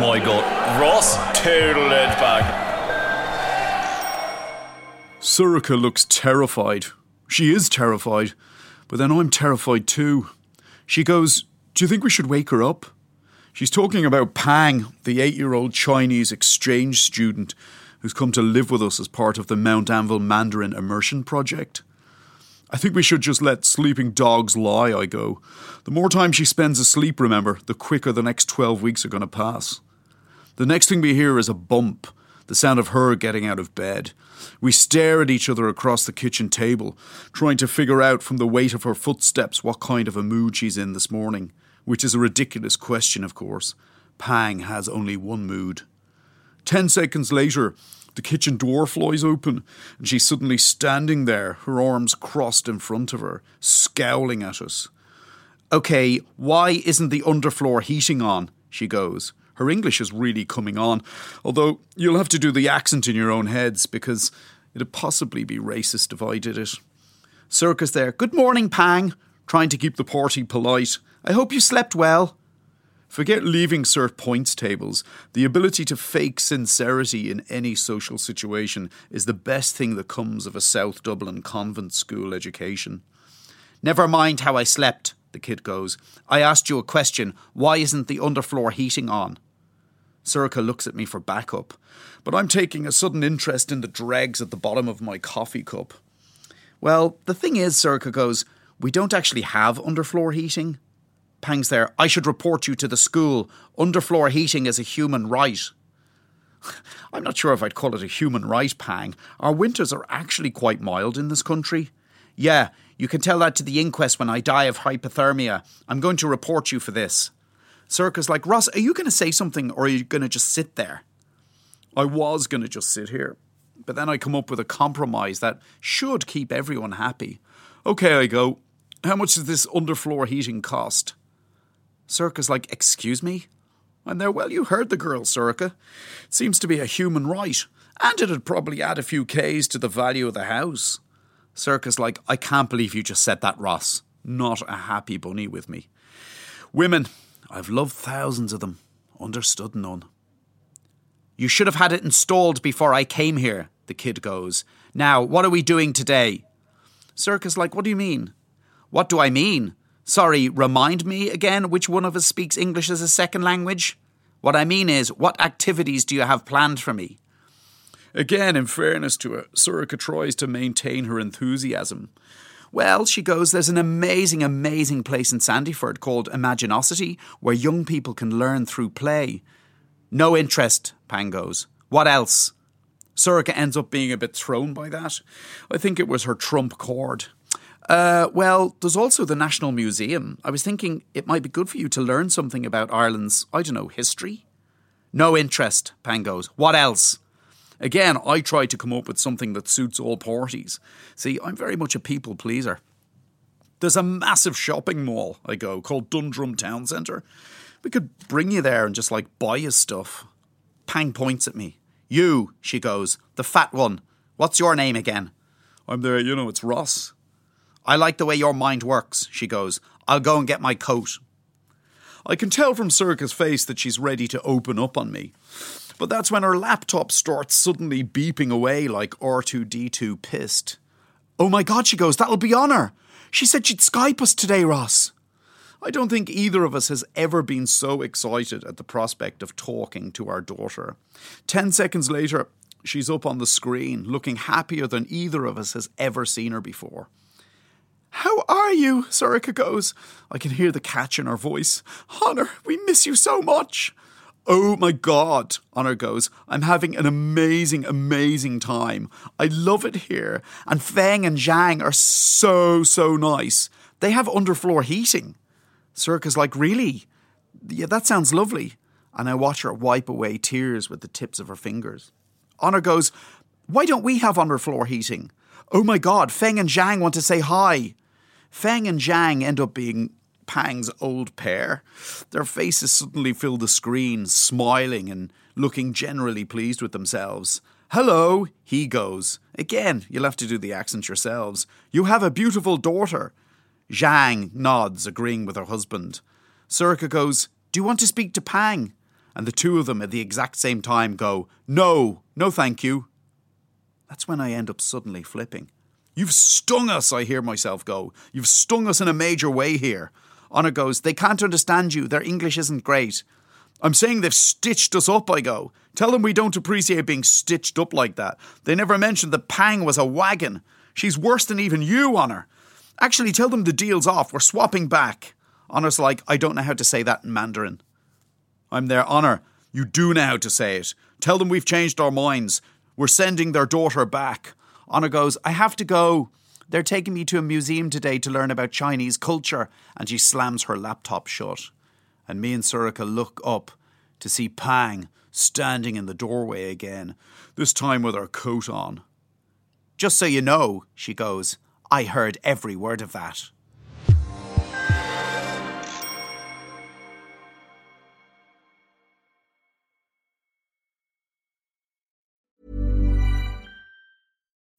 My god. Ross total it back. Sorcha looks terrified. She is terrified, but then I'm terrified too. She goes, Do you think we should wake her up? She's talking about Pang, the eight year old Chinese exchange student who's come to live with us as part of the Mount Anville Mandarin Immersion Project. I think we should just let sleeping dogs lie, I go. The more time she spends asleep, remember, the quicker the next 12 weeks are going to pass. The next thing we hear is a bump, the sound of her getting out of bed. We stare at each other across the kitchen table, trying to figure out from the weight of her footsteps what kind of a mood she's in this morning, which is a ridiculous question, of course. Pang has only one mood. Ten seconds later, the kitchen door flies open, and she's suddenly standing there, her arms crossed in front of her, scowling at us. Okay, why isn't the underfloor heating on? She goes. Her English is really coming on, although you'll have to do the accent in your own heads because it'd possibly be racist if I did it. Sorcha's there. Good morning, Pang. Trying to keep the party polite. I hope you slept well. Forget leaving cert points tables. The ability to fake sincerity in any social situation is the best thing that comes of a South Dublin convent school education. Never mind how I slept, the kid goes. I asked you a question. Why isn't the underfloor heating on? Sorcha looks at me for backup, but I'm taking a sudden interest in the dregs at the bottom of my coffee cup. Well, the thing is, Sorcha goes, we don't actually have underfloor heating. Pang's there. I should report you to the school. Underfloor heating is a human right. I'm not sure if I'd call it a human right, Pang. Our winters are actually quite mild in this country. Yeah, you can tell that to the inquest when I die of hypothermia. I'm going to report you for this. Sorcha's like, Ross, are you going to say something or are you going to just sit there? I was going to just sit here, but then I come up with a compromise that should keep everyone happy. Okay, I go. How much does this underfloor heating cost? Sorcha's like, Excuse me? I'm there, well, you heard the girl. It seems to be a human right, and it'd probably add a few Ks to the value of the house. Sorcha's like, I can't believe you just said that, Ross. Not a happy bunny with me. Women, I've loved thousands of them, understood none. You should have had it installed before I came here, the kid goes. Now, what are we doing today? Sorcha's like, What do you mean? What do I mean? Sorry, remind me again which one of us speaks English as a second language? What I mean is, what activities do you have planned for me? Again, in fairness to her, Sorcha tries to maintain her enthusiasm. Well, she goes, there's an amazing, amazing place in Sandyford called Imaginosity where young people can learn through play. No interest, Pang goes. What else? Sorcha ends up being a bit thrown by that. I think it was her trump card. Uh, well, there's also the National Museum. I was thinking it might be good for you to learn something about Ireland's, I don't know, history. No interest, Pang goes. What else? Again, I try to come up with something that suits all parties. See, I'm very much a people pleaser. There's a massive shopping mall, I go, called Dundrum Town Centre. We could bring you there and just like buy you stuff. Pang points at me. You, she goes, the fat one. What's your name again? I'm there, you know, it's Ross. I like the way your mind works, she goes. I'll go and get my coat. I can tell from Sorcha's face that she's ready to open up on me. But that's when her laptop starts suddenly beeping away like R2D2 pissed. Oh my God, she goes, that'll be Honor. She said she'd Skype us today, Ross. I don't think either of us has ever been so excited at the prospect of talking to our daughter. Ten seconds later, she's up on the screen, looking happier than either of us has ever seen her before. How are you? Sorcha goes. I can hear the catch in her voice. Honor, we miss you so much. Oh my God, Honor goes. I'm having an amazing, amazing time. I love it here. And Feng and Zhang are so, so nice. They have underfloor heating. Sorcha's like, Really? Yeah, that sounds lovely. And I watch her wipe away tears with the tips of her fingers. Honor goes, Why don't we have underfloor heating? Oh my God, Feng and Zhang want to say hi. Feng and Zhang end up being Pang's old pair. Their faces suddenly fill the screen, smiling and looking generally pleased with themselves. Hello, he goes. Again, you'll have to do the accent yourselves. You have a beautiful daughter. Zhang nods, agreeing with her husband. Sorcha goes, Do you want to speak to Pang? And the two of them at the exact same time go, No, no thank you. That's when I end up suddenly flipping. You've stung us, I hear myself go. You've stung us in a major way here. Honor goes, They can't understand you. Their English isn't great. I'm saying they've stitched us up, I go. Tell them we don't appreciate being stitched up like that. They never mentioned that Pang was a wagon. She's worse than even you, Honor. Actually, tell them the deal's off. We're swapping back. Honor's like, I don't know how to say that in Mandarin. I'm there, Honor. You do know how to say it. Tell them we've changed our minds. We're sending their daughter back. Honor goes, I have to go. They're taking me to a museum today to learn about Chinese culture. And she slams her laptop shut. And me and Sorcha look up to see Pang standing in the doorway again, this time with her coat on. Just so you know, she goes, I heard every word of that.